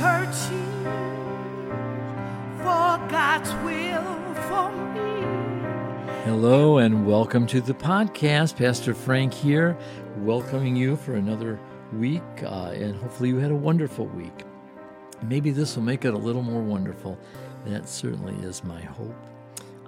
searching for God's will for me. Hello and welcome to the podcast. Pastor Frank here, welcoming you for another week, uh, and hopefully you had a wonderful week. Maybe this will make it a little more wonderful. That certainly is my hope.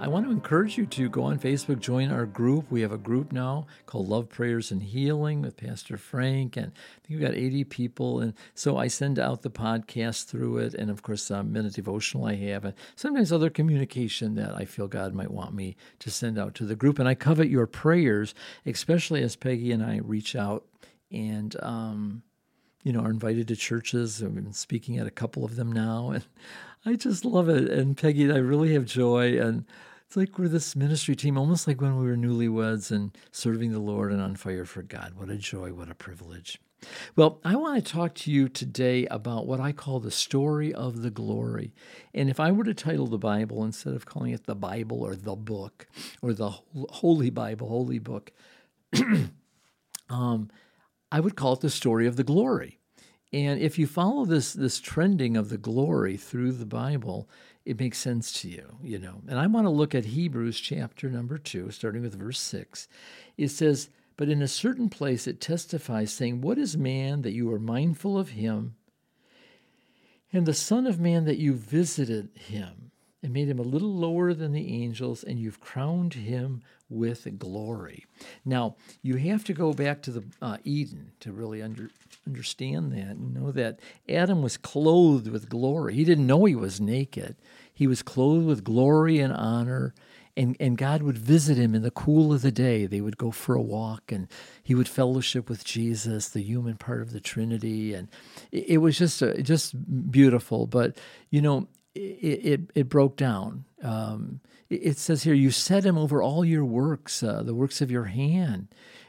I want to encourage you to go on Facebook, join our group. We have a group now called Love, Prayers, and Healing with Pastor Frank, and I think we've got 80 people. And so I send out the podcast through it, and of course, um, minute devotional I have, and sometimes other communication that I feel God might want me to send out to the group. And I covet your prayers, especially as Peggy and I reach out and. Um, you know, are invited to churches. I've been speaking at a couple of them now, and I just love it. And Peggy, I really have joy, and it's like we're this ministry team, almost like when we were newlyweds and serving the Lord and on fire for God. What a joy, what a privilege. Well, I want to talk to you today about what I call the story of the glory. And if I were to title the Bible, instead of calling it the Bible or the book or the Holy Bible, Holy Book, um, I would call it the story of the glory. And if you follow this this trending of the glory through the Bible, it makes sense to you, you know. And I want to look at Hebrews chapter number 2, starting with verse 6. It says, "But in a certain place it testifies saying, what is man that you are mindful of him, and the son of man that you visited him?" And made him a little lower than the angels, and you've crowned him with glory. Now, you have to go back to the uh, Eden to really under, understand that and know that Adam was clothed with glory. He didn't know he was naked. He was clothed with glory and honor, and, and God would visit him in the cool of the day. They would go for a walk, and he would fellowship with Jesus, the human part of the Trinity, and it, was just a, just beautiful. But you know, it, it, it broke down. Um, it, it, says here, you set him over all your works, uh, the works of your hand,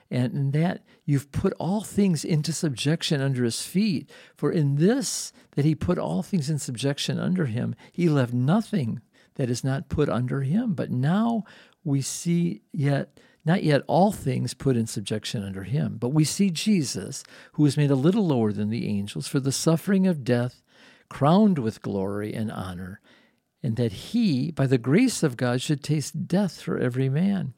and, and that you've put all things into subjection under his feet. For in this, that he put all things in subjection under him, he left nothing that is not put under him. But now we see yet not yet all things put in subjection under him, but we see Jesus, who was made a little lower than the angels for the suffering of death crowned with glory and honor, and that he, by the grace of God, should taste death for every man.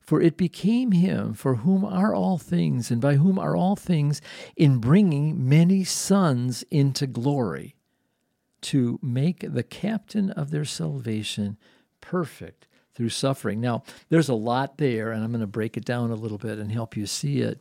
For it became him for whom are all things, and by whom are all things, in bringing many sons into glory, to make the captain of their salvation perfect through suffering. Now, there's a lot there, and I'm going to break it down a little bit and help you see it.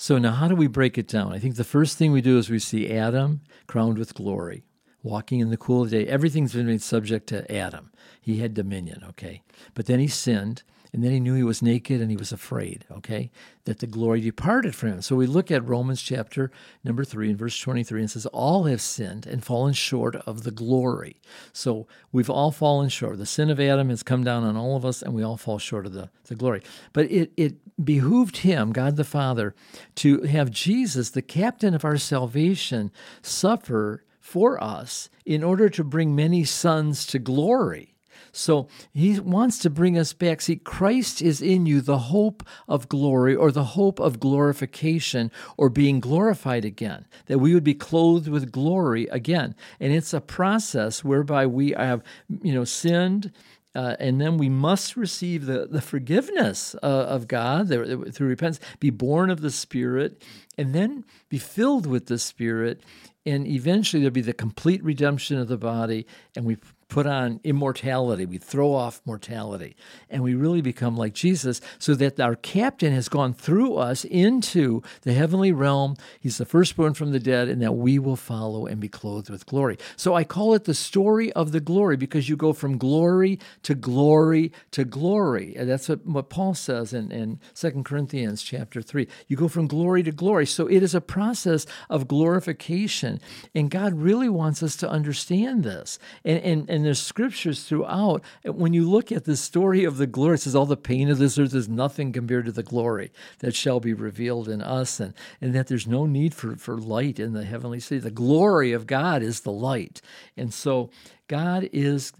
So, now how do we break it down? I think the first thing we do is we see Adam crowned with glory, walking in the cool of the day. Everything's been made subject to Adam. He had dominion, okay? But then he sinned, and then he knew he was naked and he was afraid, okay, that the glory departed from him. So we look at Romans chapter number 3 and verse 23 and says, All have sinned and fallen short of the glory. So we've all fallen short. The sin of Adam has come down on all of us and we all fall short of the, the glory. But it, it behooved him, God the Father, to have Jesus, the captain of our salvation, suffer for us in order to bring many sons to glory. So he wants to bring us back. See, Christ is in you, the hope of glory or the hope of glorification or being glorified again, that we would be clothed with glory again. And it's a process whereby we have, you know, sinned. Uh, and then we must receive the, the forgiveness uh, of God through repentance, be born of the Spirit, and then be filled with the Spirit. And eventually there'll be the complete redemption of the body, and we put on immortality. We throw off mortality. And we really become like Jesus so that our captain has gone through us into the heavenly realm. He's the firstborn from the dead, and that we will follow and be clothed with glory. So I call it the story of the glory because you go from glory to glory to glory. And that's what, what Paul says in, in 2 Corinthians chapter 3. You go from glory to glory. So it is a process of glorification. And God really wants us to understand this. And, and, and and there's scriptures throughout. When you look at the story of the glory, it says all the pain of this earth is nothing compared to the glory that shall be revealed in us, and, and that there's no need for, for light in the heavenly city. The glory of God is the light. And so God is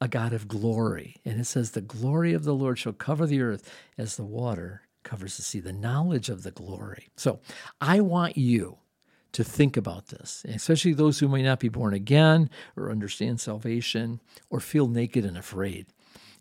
a God of glory. And it says, The glory of the Lord shall cover the earth as the water covers the sea, the knowledge of the glory. So I want you to think about this, especially those who may not be born again or understand salvation or feel naked and afraid.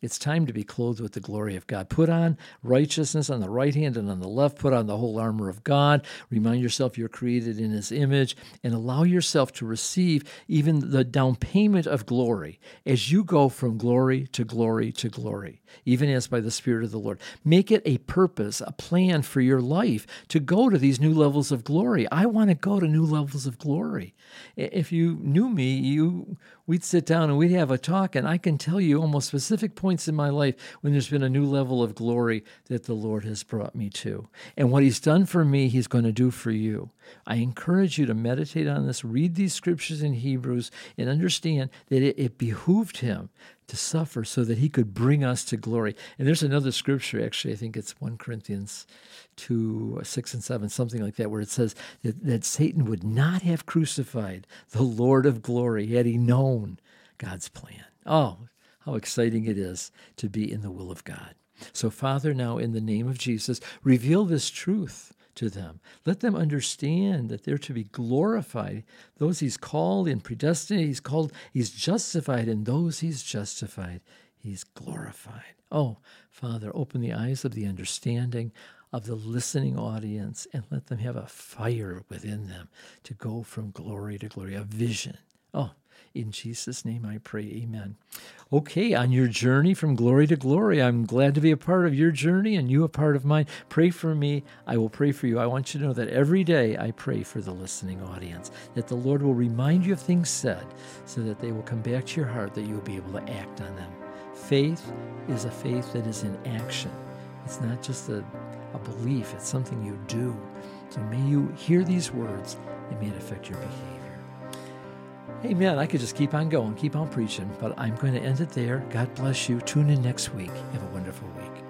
It's time to be clothed with the glory of God. Put on righteousness on the right hand and on the left. Put on the whole armor of God. Remind yourself you're created in His image and allow yourself to receive even the down payment of glory as you go from glory to glory to glory, even as by the Spirit of the Lord. Make it a purpose, a plan for your life to go to these new levels of glory. I want to go to new levels of glory. If you knew me, you we'd sit down and we'd have a talk, and I can tell you almost specific points in my life when there's been a new level of glory that the Lord has brought me to. And what He's done for me, He's going to do for you. I encourage you to meditate on this, read these scriptures in Hebrews, and understand that it, it behooved Him to suffer so that he could bring us to glory. And there's another scripture, actually, I think it's 1 Corinthians 2, 6 and 7, something like that, where it says that, that Satan would not have crucified the Lord of glory had he known God's plan. Oh, how exciting it is to be in the will of God. So, Father, now in the name of Jesus, reveal this truth to them. Let them understand that they're to be glorified. Those he's called and predestined, he's called, he's justified, and those he's justified, he's glorified. Oh, Father, open the eyes of the understanding of the listening audience and let them have a fire within them to go from glory to glory, a vision. Oh, in Jesus' name I pray, amen. Okay, on your journey from glory to glory, I'm glad to be a part of your journey and you a part of mine. Pray for me. I will pray for you. I want you to know that every day I pray for the listening audience, that the Lord will remind you of things said so that they will come back to your heart, that you will be able to act on them. Faith is a faith that is in action. It's not just a, a belief, it's something you do. So may you hear these words and may it affect your behavior. Man, I could just keep on going, keep on preaching, but I'm going to end it there. God bless you. Tune in next week. Have a wonderful week.